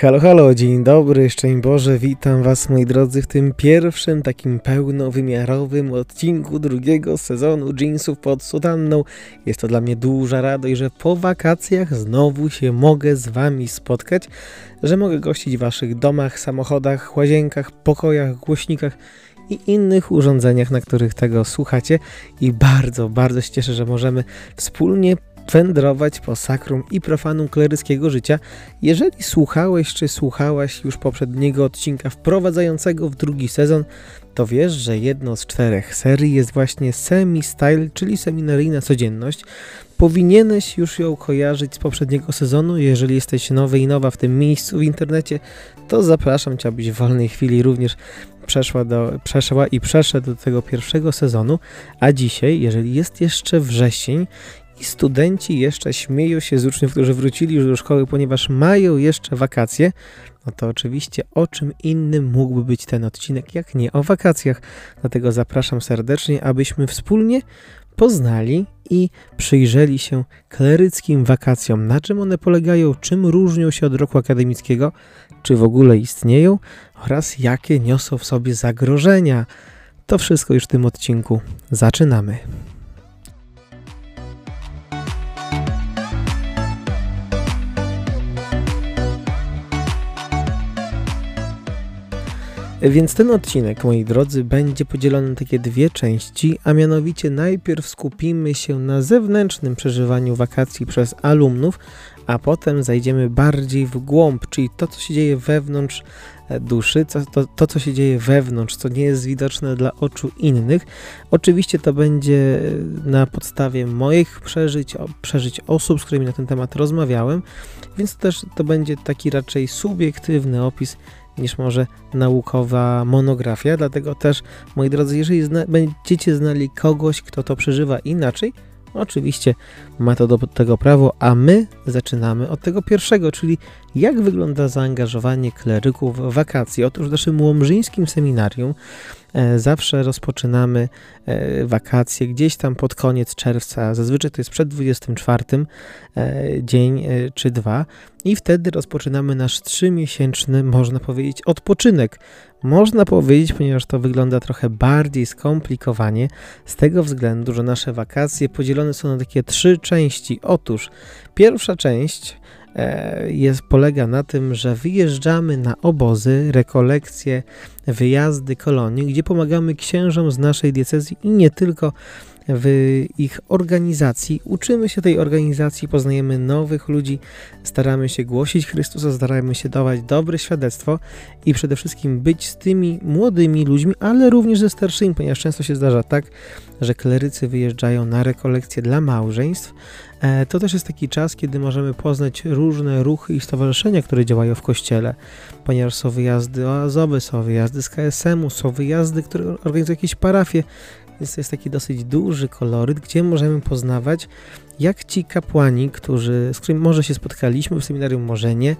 Halo, halo, dzień dobry, szczęść Boże, witam Was moi drodzy w tym pierwszym takim pełnowymiarowym odcinku drugiego sezonu Jeansów pod sutanną. Jest to dla mnie duża radość, że po wakacjach znowu się mogę z Wami spotkać, że mogę gościć w Waszych domach, samochodach, łazienkach, pokojach, głośnikach i innych urządzeniach, na których tego słuchacie i bardzo, bardzo się cieszę, że możemy wspólnie wędrować po sakrum i profanum kleryckiego życia. Jeżeli słuchałeś czy słuchałaś już poprzedniego odcinka wprowadzającego w drugi sezon, to wiesz, że jedną z czterech serii jest właśnie semi-style, czyli seminaryjna codzienność. Powinieneś już ją kojarzyć z poprzedniego sezonu. Jeżeli jesteś nowy i nowa w tym miejscu w internecie, to zapraszam Cię, abyś w wolnej chwili również przeszła, do, przeszła i przeszedł do tego pierwszego sezonu. A dzisiaj, jeżeli jest jeszcze wrzesień i studenci jeszcze śmieją się z uczniów, którzy wrócili już do szkoły, ponieważ mają jeszcze wakacje, no to oczywiście o czym innym mógłby być ten odcinek, jak nie o wakacjach. Dlatego zapraszam serdecznie, abyśmy wspólnie poznali i przyjrzeli się kleryckim wakacjom, na czym one polegają, czym różnią się od roku akademickiego, czy w ogóle istnieją oraz jakie niosą w sobie zagrożenia. To wszystko już w tym odcinku. Zaczynamy. Więc ten odcinek, moi drodzy, będzie podzielony na takie dwie części, a mianowicie najpierw skupimy się na zewnętrznym przeżywaniu wakacji przez alumnów, a potem zajdziemy bardziej w głąb, czyli to, co się dzieje wewnątrz e, duszy, to, to, to, co się dzieje wewnątrz, co nie jest widoczne dla oczu innych. Oczywiście to będzie e, na podstawie moich przeżyć, przeżyć osób, z którymi na ten temat rozmawiałem, więc też to będzie taki raczej subiektywny opis niż może naukowa monografia. Dlatego też, moi drodzy, jeżeli zna będziecie znali kogoś, kto to przeżywa inaczej, oczywiście ma to do tego prawo, a my zaczynamy od tego pierwszego, czyli jak wygląda zaangażowanie kleryków w wakacje. Otóż w naszym łomżyńskim seminarium zawsze rozpoczynamy e, wakacje gdzieś tam pod koniec czerwca, zazwyczaj to jest przed 24 e, dzień czy dwa i wtedy rozpoczynamy nasz trzymiesięczny, można powiedzieć, odpoczynek. Można powiedzieć, ponieważ to wygląda trochę bardziej skomplikowanie, z tego względu, że nasze wakacje podzielone są na takie trzy części. Otóż pierwsza część E, jest, polega na tym, że wyjeżdżamy na obozy, rekolekcje, wyjazdy, kolonie, gdzie pomagamy księżom z naszej diecezji i nie tylko w ich organizacji. Uczymy się tej organizacji, poznajemy nowych ludzi, staramy się głosić Chrystusa, staramy się dawać dobre świadectwo i przede wszystkim być z tymi młodymi ludźmi, ale również ze starszymi, ponieważ często się zdarza tak, że klerycy wyjeżdżają na rekolekcje dla małżeństw. E, to też jest taki czas, kiedy możemy poznać różne ruchy i stowarzyszenia, które działają w kościele, ponieważ są wyjazdy oazowe, są wyjazdy z KSM-u, są wyjazdy, które organizują jakieś parafie, więc to jest taki dosyć duży koloryt, gdzie możemy poznawać, jak ci kapłani, którzy, z którymi może się spotkaliśmy w seminarium, może nie,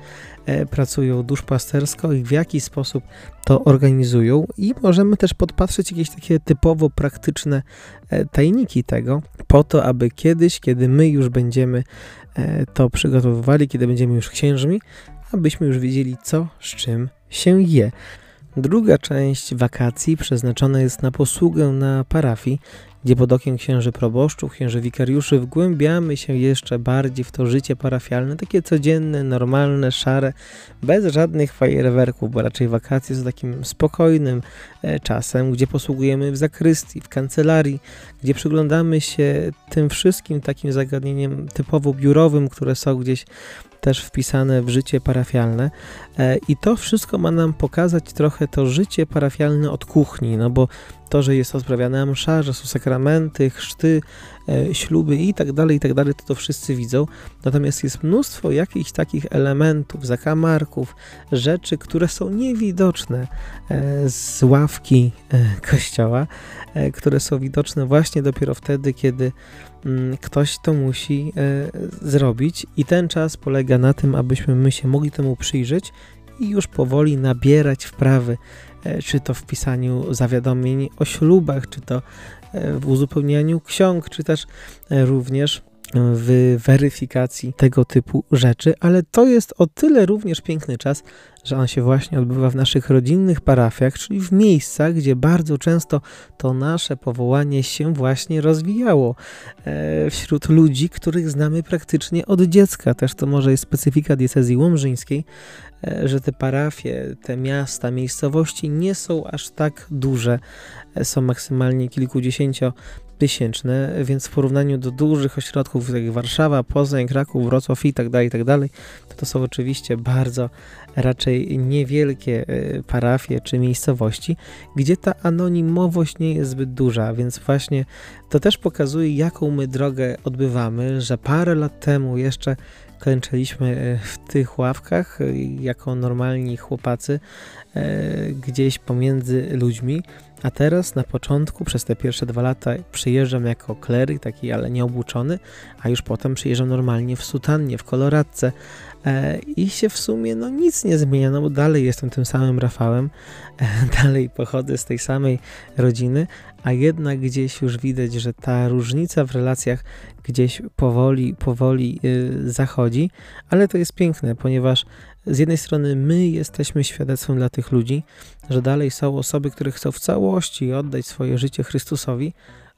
e, pracują duszpastersko i w jaki sposób to organizują i możemy też podpatrzeć jakieś takie typowo praktyczne e, tajniki tego, po to, aby kiedyś, kiedy my już będziemy e, to przygotowywali, kiedy będziemy już księżmi, abyśmy już wiedzieli, co z czym się je. Druga część wakacji przeznaczona jest na posługę na parafii, gdzie pod okiem księży proboszczów, księży wikariuszy wgłębiamy się jeszcze bardziej w to życie parafialne, takie codzienne, normalne, szare, bez żadnych fajerwerków, bo raczej wakacje są takim spokojnym e, czasem, gdzie posługujemy w zakrystii, w kancelarii, gdzie przyglądamy się tym wszystkim takim zagadnieniem typowo biurowym, które są gdzieś też wpisane w życie parafialne. E, i to wszystko ma nam pokazać trochę to życie parafialne od kuchni, no bo to, że jest odprawiana msza, że są sakramenty, chrzty, e, śluby i tak dalej, i tak dalej, to to wszyscy widzą. Natomiast jest mnóstwo jakichś takich elementów, zakamarków, rzeczy, które są niewidoczne e, z ławki kościoła, które są widoczne właśnie dopiero wtedy, kiedy Mm, ktoś to musi e, zrobić i ten czas polega na tym, abyśmy my się mogli temu przyjrzeć i już powoli nabierać wprawy, e, czy to w pisaniu zawiadomień o ślubach, czy to e, w uzupełnianiu ksiąg, czy też również w weryfikacji tego typu rzeczy, ale to jest o tyle również piękny czas, że on się właśnie odbywa w naszych rodzinnych parafiach, czyli w miejscach, gdzie bardzo często to nasze powołanie się właśnie rozwijało e, wśród ludzi, których znamy praktycznie od dziecka. Też to może jest specyfika diecezji łomżyńskiej, e, że te parafie, te miasta, miejscowości nie są aż tak duże, e, są maksymalnie kilkudziesięcio tysięczne, więc w porównaniu do dużych ośrodków, jak Warszawa, Poznań, Kraków, Wrocław i tak dalej, tak dalej, to to są oczywiście bardzo raczej niewielkie e, parafie czy miejscowości, gdzie ta anonimowość nie jest zbyt duża, więc właśnie to też pokazuje, jaką my drogę odbywamy, że parę lat temu jeszcze klęczeliśmy e, w tych ławkach e, jako normalni chłopacy gdzieś pomiędzy ludźmi, a teraz na początku, przez te pierwsze dwa lata, przyjeżdżam jako kleryk, taki ale nieobuczony, a już potem przyjeżdżam normalnie w sutannie, w koloradce. E, i się w sumie no nic nie zmienia, no bo dalej jestem tym samym Rafałem, e, dalej pochodzę z tej samej rodziny, a jednak gdzieś już widać, że ta różnica w relacjach gdzieś powoli, powoli y, zachodzi, ale to jest piękne, ponieważ z jednej strony my jesteśmy świadectwem dla tych ludzi, że dalej są osoby, które chcą w całości oddać swoje życie Chrystusowi,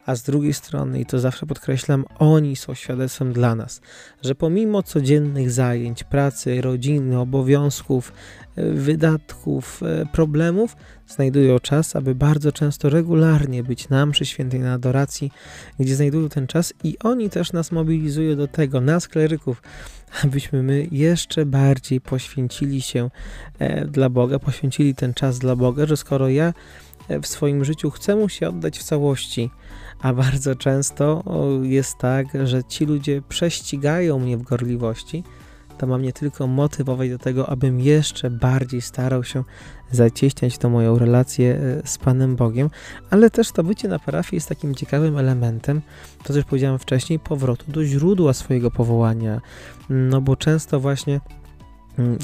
a z drugiej strony, i to zawsze podkreślam, oni są świadectwem dla nas, że pomimo codziennych zajęć, pracy, rodziny, obowiązków, e, wydatków, e, problemów, znajdują czas, aby bardzo często regularnie być nam przy świętej na adoracji, gdzie znajdują ten czas i oni też nas mobilizują do tego, nas kleryków, abyśmy my jeszcze bardziej poświęcili się e, dla Boga, poświęcili ten czas dla Boga, że skoro ja w swoim życiu chcę mu się oddać w całości, a bardzo często jest tak, że ci ludzie prześcigają mnie w gorliwości, to ma mnie tylko motywować do tego, abym jeszcze bardziej starał się zacieśniać tą moją relację e, z Panem Bogiem, ale też to bycie na parafii jest takim ciekawym elementem, to też powiedziałem wcześniej, powrotu do źródła swojego powołania, no bo często właśnie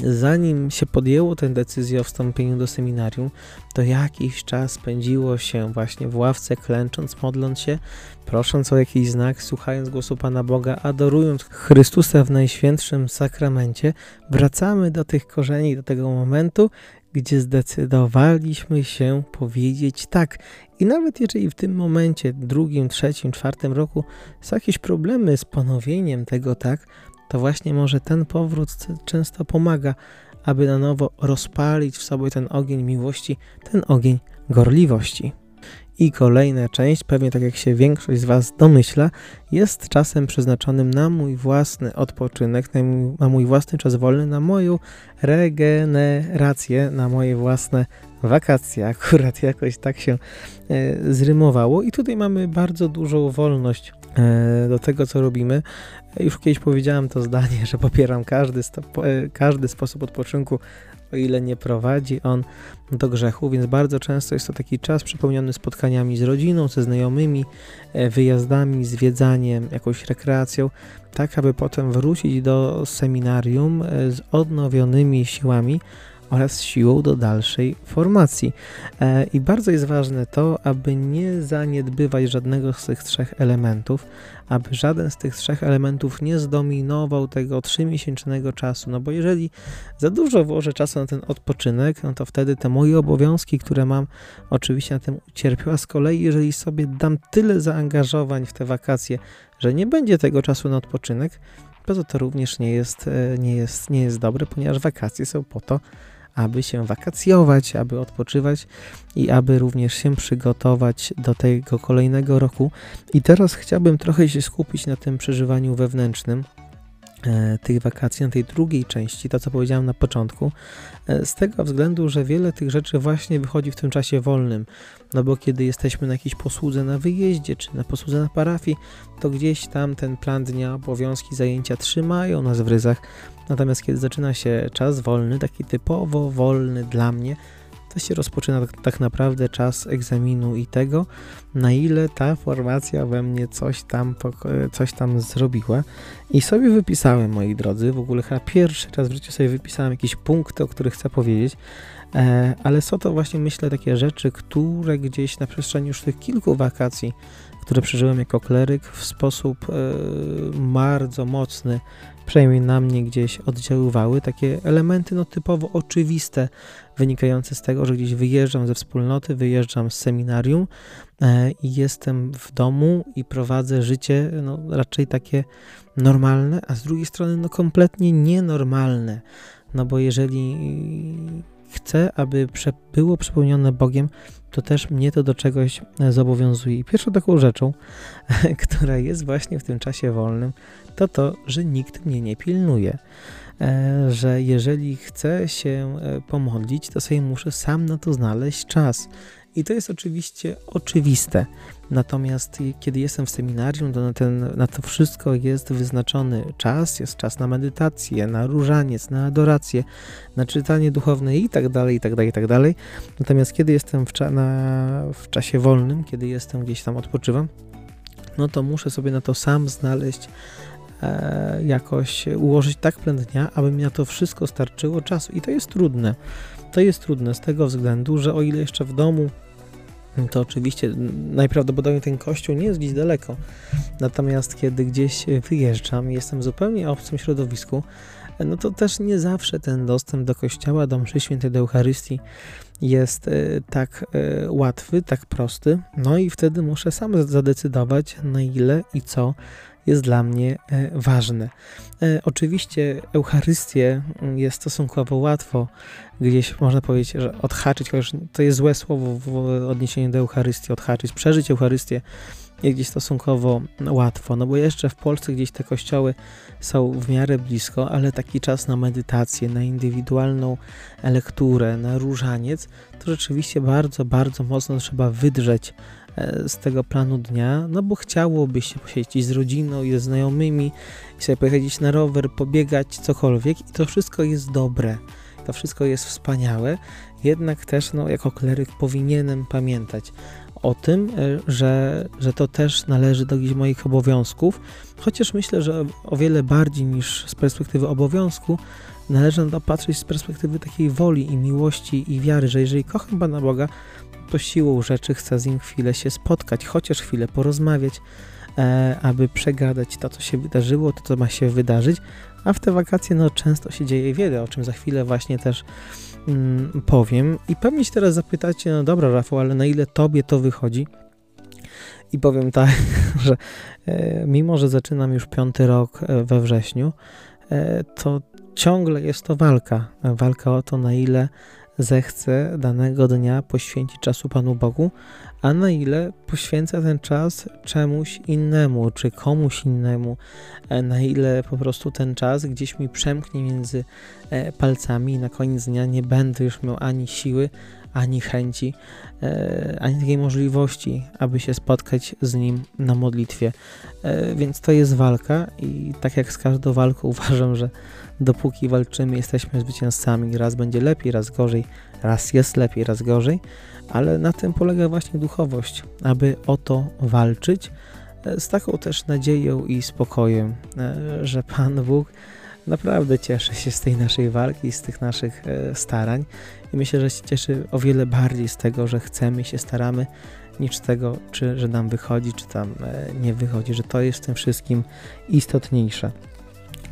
zanim się podjęło tę decyzję o wstąpieniu do seminarium, to jakiś czas spędziło się właśnie w ławce, klęcząc, modląc się, prosząc o jakiś znak, słuchając głosu Pana Boga, adorując Chrystusa w Najświętszym Sakramencie. Wracamy do tych korzeni, do tego momentu, gdzie zdecydowaliśmy się powiedzieć tak. I nawet jeżeli w tym momencie, drugim, trzecim, czwartym roku są jakieś problemy z ponowieniem tego tak, to właśnie może ten powrót często pomaga, aby na nowo rozpalić w sobie ten ogień miłości, ten ogień gorliwości. I kolejna część, pewnie tak jak się większość z Was domyśla, jest czasem przeznaczonym na mój własny odpoczynek, na mój, na mój własny czas wolny, na moją regenerację, na moje własne wakacje. Akurat jakoś tak się e, zrymowało. I tutaj mamy bardzo dużą wolność do tego, co robimy. Już kiedyś powiedziałem to zdanie, że popieram każdy, e, każdy sposób odpoczynku, o ile nie prowadzi on do grzechu, więc bardzo często jest to taki czas przepełniony spotkaniami z rodziną, ze znajomymi, e, wyjazdami, zwiedzaniem, jakąś rekreacją, tak aby potem wrócić do seminarium e, z odnowionymi siłami, oraz siłą do dalszej formacji. E, I bardzo jest ważne to, aby nie zaniedbywać żadnego z tych trzech elementów, aby żaden z tych trzech elementów nie zdominował tego trzymiesięcznego czasu. No bo jeżeli za dużo włożę czasu na ten odpoczynek, no to wtedy te moje obowiązki, które mam, oczywiście na tym ucierpią. A z kolei, jeżeli sobie dam tyle zaangażowań w te wakacje, że nie będzie tego czasu na odpoczynek, to to również nie jest, e, nie jest, nie jest dobre, ponieważ wakacje są po to, aby się wakacjować, aby odpoczywać i aby również się przygotować do tego kolejnego roku. I teraz chciałbym trochę się skupić na tym przeżywaniu wewnętrznym tych wakacji, na tej drugiej części, to co powiedziałem na początku, e, z tego względu, że wiele tych rzeczy właśnie wychodzi w tym czasie wolnym, no bo kiedy jesteśmy na jakiejś posłudze na wyjeździe, czy na posłudze na parafii, to gdzieś tam ten plan dnia, obowiązki, zajęcia trzymają nas w ryzach, Natomiast kiedy zaczyna się czas wolny, taki typowo wolny dla mnie, się rozpoczyna tak, tak, naprawdę czas egzaminu i tego, na ile ta formacja we mnie coś tam, coś tam zrobiła. I sobie wypisałem, moi drodzy, w ogóle chyba pierwszy raz w życiu sobie wypisałem jakieś punkty, o których chcę powiedzieć. E, ale są to właśnie, myślę, takie rzeczy, które gdzieś na przestrzeni już tych kilku wakacji, które przeżyłem jako kleryk, w sposób e, bardzo mocny, przynajmniej na mnie gdzieś oddziaływały. Takie elementy no, typowo oczywiste, wynikające z tego, że gdzieś wyjeżdżam ze wspólnoty, wyjeżdżam z seminarium e, i jestem w domu i prowadzę życie no, raczej takie normalne, a z drugiej strony no, kompletnie nienormalne. No bo jeżeli chcę, aby było przepełnione Bogiem, to też mnie to do czegoś e, zobowiązuje. I pierwszą taką rzeczą, która jest właśnie w tym czasie wolnym, to to, że nikt mnie nie pilnuje. E, że jeżeli chcę się e, pomodlić, to sobie muszę sam na to znaleźć czas. I to jest oczywiście oczywiste. Natomiast kiedy jestem w seminarium, to na, ten, na to wszystko jest wyznaczony czas, jest czas na medytację, na różaniec, na adorację, na czytanie duchowne i tak dalej, i tak dalej, i tak dalej. Natomiast kiedy jestem w, cza na, w czasie wolnym, kiedy jestem gdzieś tam odpoczywam, no to muszę sobie na to sam znaleźć e, jakoś ułożyć tak plan dnia, aby mi na to wszystko starczyło czasu. I to jest trudne. To jest trudne z tego względu, że o ile jeszcze w domu to oczywiście najprawdopodobniej ten kościół nie jest gdzieś daleko. Natomiast kiedy gdzieś wyjeżdżam i jestem w zupełnie obcym środowisku, no to też nie zawsze ten dostęp do kościoła, do mszy świętej, do Eucharystii jest e, tak e, łatwy, tak prosty. No i wtedy muszę sam zadecydować, na ile i co jest dla mnie e, ważne. Oczywiście Eucharystię mm, jest stosunkowo łatwo gdzieś można powiedzieć, że odhaczyć, chociaż to jest złe słowo w odniesieniu do Eucharystii, odhaczyć, przeżyć Eucharystię jest gdzieś stosunkowo łatwo, no bo jeszcze w Polsce gdzieś te kościoły są w miarę blisko, ale taki czas na medytację, na indywidualną lekturę, na różaniec, to rzeczywiście bardzo, bardzo mocno trzeba wydrzeć e, z tego planu dnia, no bo chciałoby się posiedzieć z rodziną i ze znajomymi, i sobie pojechać na rower, pobiegać, cokolwiek i to wszystko jest dobre. To wszystko jest wspaniałe, jednak też no, jako kleryk powinienem pamiętać o tym, e, że, że to też należy do jakichś moich obowiązków, chociaż myślę, że o wiele bardziej niż z perspektywy obowiązku należy na to patrzeć z perspektywy takiej woli i miłości i wiary, że jeżeli kocham Pana Boga, to siłą rzeczy chcę z Nim chwilę się spotkać, chociaż chwilę porozmawiać, e, aby przegadać to, co się wydarzyło, to, co ma się wydarzyć, a w te wakacje no, często się dzieje wiele, o czym za chwilę właśnie też mm, powiem. I pewnie się teraz zapytacie, no dobra Rafał, ale na ile tobie to wychodzi? I powiem tak, że e, mimo, że zaczynam już piąty rok e, we wrześniu, e, to ciągle jest to walka. Walka o to, na ile zechcę danego dnia poświęcić czasu Panu Bogu, a na ile poświęcę ten czas czemuś innemu, czy komuś innemu, e, na ile po prostu ten czas gdzieś mi przemknie między e, palcami i na koniec dnia nie będę już miał ani siły, ani chęci, e, ani takiej możliwości, aby się spotkać z nim na modlitwie. Więc to jest walka i tak jak z każdą walką uważam, że dopóki walczymy, jesteśmy zwycięzcami. Raz będzie lepiej, raz gorzej, raz jest lepiej, raz gorzej, ale na tym polega właśnie duchowość, aby o to walczyć e, z taką też nadzieją i spokojem, e, że Pan Bóg naprawdę cieszy się z tej naszej walki, z tych naszych e, starań i myślę, że się cieszy o wiele bardziej z tego, że chcemy się staramy, niż tego, czy że nam wychodzi, czy tam nie wychodzi, że to jest w tym wszystkim istotniejsze.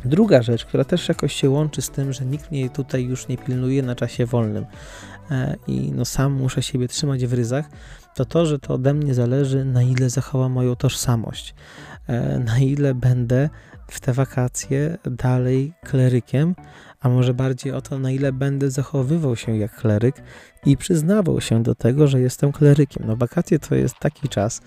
Druga rzecz, która też jakoś się łączy z tym, że nikt mnie tutaj już nie pilnuje na czasie wolnym. E, i no sam muszę siebie trzymać w ryzach, to to, że to ode mnie zależy, na ile zachowam moją tożsamość, e, na ile będę w te wakacje dalej klerykiem, a może bardziej o to, na ile będę zachowywał się jak kleryk i przyznawał się do tego, że jestem klerykiem. No wakacje to jest taki czas,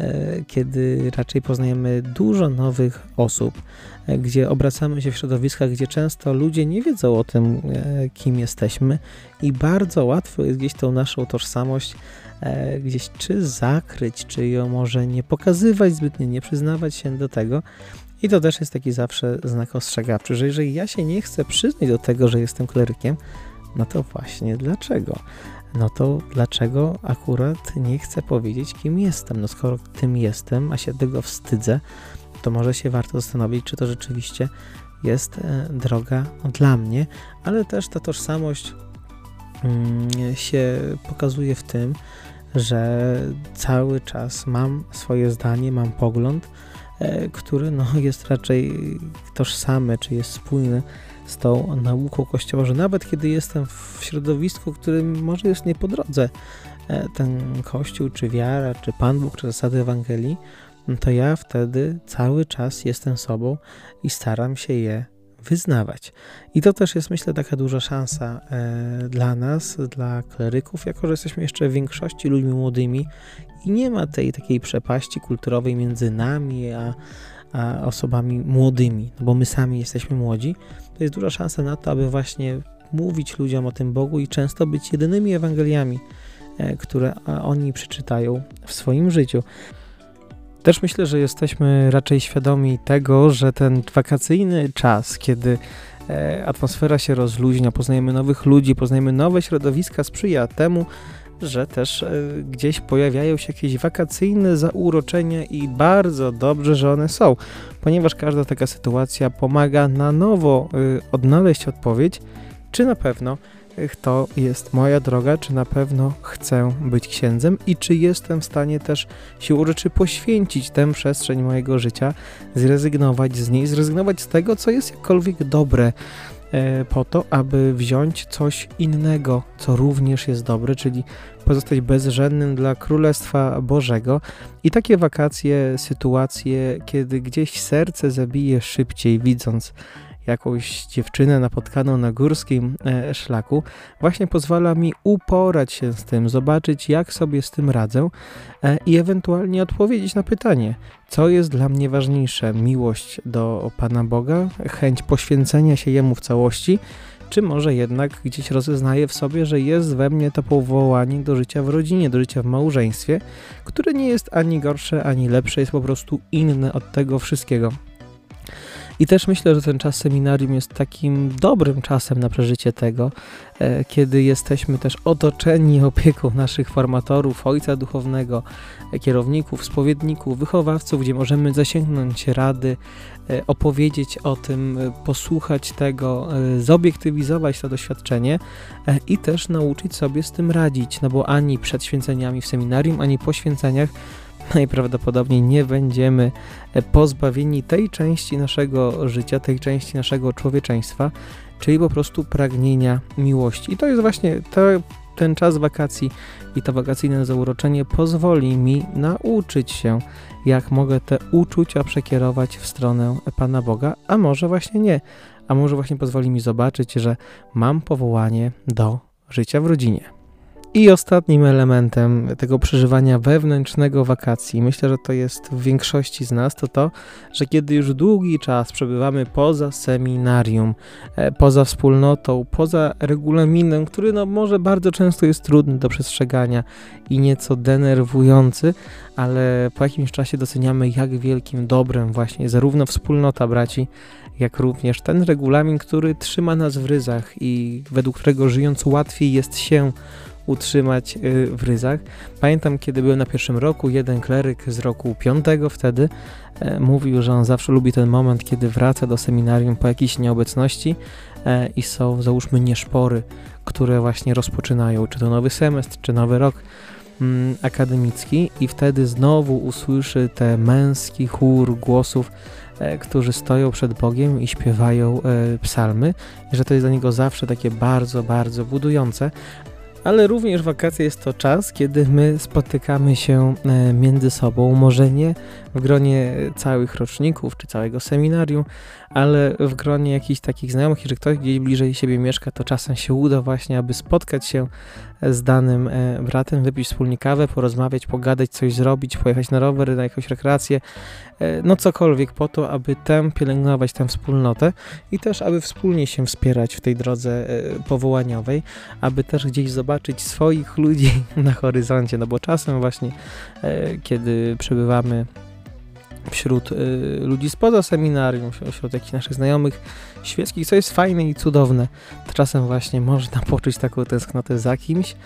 E, kiedy raczej poznajemy dużo nowych osób, e, gdzie obracamy się w środowiskach, gdzie często ludzie nie wiedzą o tym, e, kim jesteśmy i bardzo łatwo jest gdzieś tą naszą tożsamość gdzieś czy zakryć, czy ją może nie pokazywać zbytnio, nie przyznawać się do tego. I to też jest taki zawsze znak ostrzegawczy, że jeżeli ja się nie chcę przyznać do tego, że jestem klerykiem, no to właśnie dlaczego? no to dlaczego akurat nie chcę powiedzieć, kim jestem? No skoro tym jestem, a się tego wstydzę, to może się warto zastanowić, czy to rzeczywiście jest e, droga dla mnie, ale też ta tożsamość mm, się pokazuje w tym, że cały czas mam swoje zdanie, mam pogląd, który no, jest raczej tożsamy, czy jest spójny z tą nauką Kościoła, że nawet kiedy jestem w środowisku, którym może jest nie po drodze e, ten Kościół, czy wiara, czy Pan Bóg, czy zasady Ewangelii, no to ja wtedy cały czas jestem sobą i staram się je wyznawać. I to też jest, myślę, taka duża szansa e, dla nas, dla kleryków, jako że jesteśmy jeszcze w większości ludźmi młodymi i nie ma tej takiej przepaści kulturowej między nami a, a osobami młodymi, no bo my sami jesteśmy młodzi, to jest duża szansa na to, aby właśnie mówić ludziom o tym Bogu i często być jedynymi Ewangeliami, e, które oni przeczytają w swoim życiu. Też myślę, że jesteśmy raczej świadomi tego, że ten wakacyjny czas, kiedy e, atmosfera się rozluźnia, poznajemy nowych ludzi, poznajemy nowe środowiska, sprzyja temu, że też e, gdzieś pojawiają się jakieś wakacyjne zauroczenia i bardzo dobrze, że one są, ponieważ każda taka sytuacja pomaga na nowo e, odnaleźć odpowiedź, czy na pewno to jest moja droga, czy na pewno chcę być księdzem i czy jestem w stanie też się uroczy poświęcić tę przestrzeń mojego życia, zrezygnować z niej, zrezygnować z tego, co jest jakkolwiek dobre e, po to, aby wziąć coś innego, co również jest dobre, czyli pozostać bezrzędnym dla Królestwa Bożego. I takie wakacje, sytuacje, kiedy gdzieś serce zabije szybciej, widząc jakąś dziewczynę napotkaną na górskim e, szlaku, właśnie pozwala mi uporać się z tym, zobaczyć jak sobie z tym radzę e, i ewentualnie odpowiedzieć na pytanie, co jest dla mnie ważniejsze, miłość do Pana Boga, chęć poświęcenia się Jemu w całości, czy może jednak gdzieś rozeznaję w sobie, że jest we mnie to powołanie do życia w rodzinie, do życia w małżeństwie, które nie jest ani gorsze, ani lepsze, jest po prostu inne od tego wszystkiego. I też myślę, że ten czas seminarium jest takim dobrym czasem na przeżycie tego, e, kiedy jesteśmy też otoczeni opieką naszych formatorów, ojca duchownego, e, kierowników, spowiedników, wychowawców, gdzie możemy zasięgnąć rady, e, opowiedzieć o tym, posłuchać tego, zobiektywizować to doświadczenie i też nauczyć sobie z tym radzić, no bo ani przed święceniami w seminarium, ani po święceniach najprawdopodobniej nie będziemy e, pozbawieni tej części naszego życia, tej części naszego człowieczeństwa, czyli po prostu pragnienia miłości. I to jest właśnie ten czas wakacji i to wakacyjne zauroczenie pozwoli mi nauczyć się, jak mogę te uczucia przekierować w stronę Pana Boga, a może właśnie nie, a może właśnie pozwoli mi zobaczyć, że mam powołanie do życia w rodzinie. I ostatnim elementem tego przeżywania wewnętrznego wakacji, myślę, że to jest w większości z nas, to to, że kiedy już długi czas przebywamy poza seminarium, e, poza wspólnotą, poza regulaminem, który no może bardzo często jest trudny do przestrzegania i nieco denerwujący, ale po jakimś czasie doceniamy, jak wielkim dobrem właśnie zarówno wspólnota braci, jak również ten regulamin, który trzyma nas w ryzach i według którego żyjąc łatwiej jest się utrzymać y, w ryzach. Pamiętam, kiedy byłem na pierwszym roku, jeden kleryk z roku piątego wtedy e, mówił, że on zawsze lubi ten moment, kiedy wraca do seminarium po jakiejś nieobecności e, i są, załóżmy, nieszpory, które właśnie rozpoczynają, czy to nowy semestr, czy nowy rok mm, akademicki i wtedy znowu usłyszy ten męski chór głosów, e, którzy stoją przed Bogiem i śpiewają psalmy, że to jest dla niego zawsze takie bardzo, bardzo budujące, ale również wakacje jest to czas, kiedy my spotykamy się e, między sobą, może nie w gronie całych roczników czy całego seminarium, ale w gronie jakichś takich znajomych, jeżeli ktoś gdzieś bliżej siebie mieszka, to czasem się uda właśnie, aby spotkać się z danym e, bratem, wypić wspólnie kawę, porozmawiać, pogadać, coś zrobić, pojechać na rower, na jakąś rekreację, e, no cokolwiek po to, aby tę pielęgnować tę wspólnotę i też, aby wspólnie się wspierać w tej drodze e, powołaniowej, aby też gdzieś zobaczyć swoich ludzi na horyzoncie, no bo czasem właśnie, kiedy przebywamy wśród y, ludzi spoza seminarium, wśród jakichś naszych znajomych świeckich, co jest fajne i cudowne. Czasem właśnie można poczuć taką tęsknotę za kimś,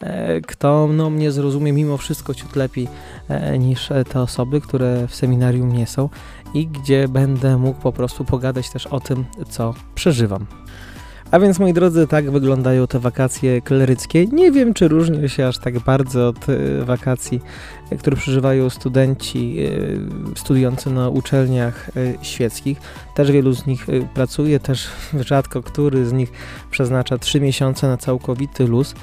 e, kto no, mnie zrozumie mimo wszystko ciut lepiej e, niż te osoby, które w seminarium nie są i gdzie będę mógł po prostu pogadać też o tym, co przeżywam. A więc moi drodzy, tak wyglądają te wakacje kleryckie. Nie wiem, czy różnią się aż tak bardzo od e, wakacji, e, które przeżywają studenci e, studiujący na uczelniach świeckich. Też wielu z nich pracuje, też rzadko który z nich przeznacza 3 miesiące na całkowity luz.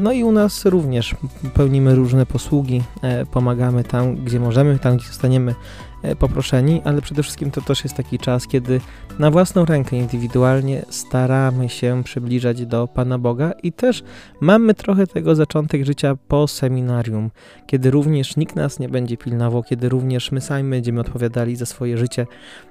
No i u nas również pełnimy różne posługi, pomagamy tam, gdzie możemy, tam, gdzie zostaniemy E, poproszeni, ale przede wszystkim to też jest taki czas, kiedy na własną rękę indywidualnie staramy się przybliżać do Pana Boga i też mamy trochę tego zaczątek życia po seminarium, kiedy również nikt nas nie będzie pilnował, kiedy również my sami będziemy odpowiadali za swoje życie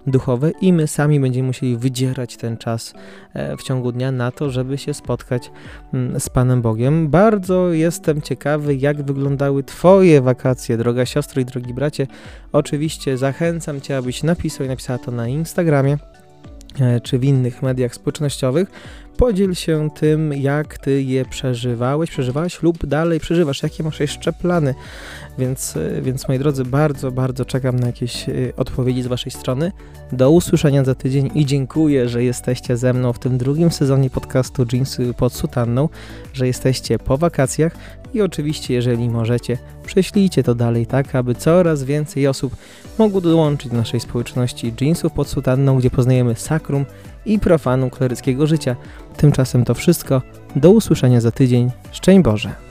duchowe i my sami będziemy musieli wydzierać ten czas e, w ciągu dnia na to, żeby się spotkać mm, z Panem Bogiem. Bardzo jestem ciekawy, jak wyglądały Twoje wakacje, droga siostro i drogi bracie. Oczywiście zachęcam Cię, abyś napisał i napisała to na Instagramie e, czy w innych mediach społecznościowych. Podziel się tym, jak Ty je przeżywałeś, przeżywałeś lub dalej przeżywasz, jakie masz jeszcze plany. Więc, e, więc moi drodzy, bardzo, bardzo czekam na jakieś e, odpowiedzi z Waszej strony. Do usłyszenia za tydzień i dziękuję, że jesteście ze mną w tym drugim sezonie podcastu Jeansy pod sutanną, że jesteście po wakacjach i oczywiście, jeżeli możecie, prześlijcie to dalej tak, aby coraz więcej osób mogło dołączyć do naszej społeczności jeansów pod sutanną, gdzie poznajemy sakrum i profanum kleryckiego życia. Tymczasem to wszystko. Do usłyszenia za tydzień. Szczęść Boże!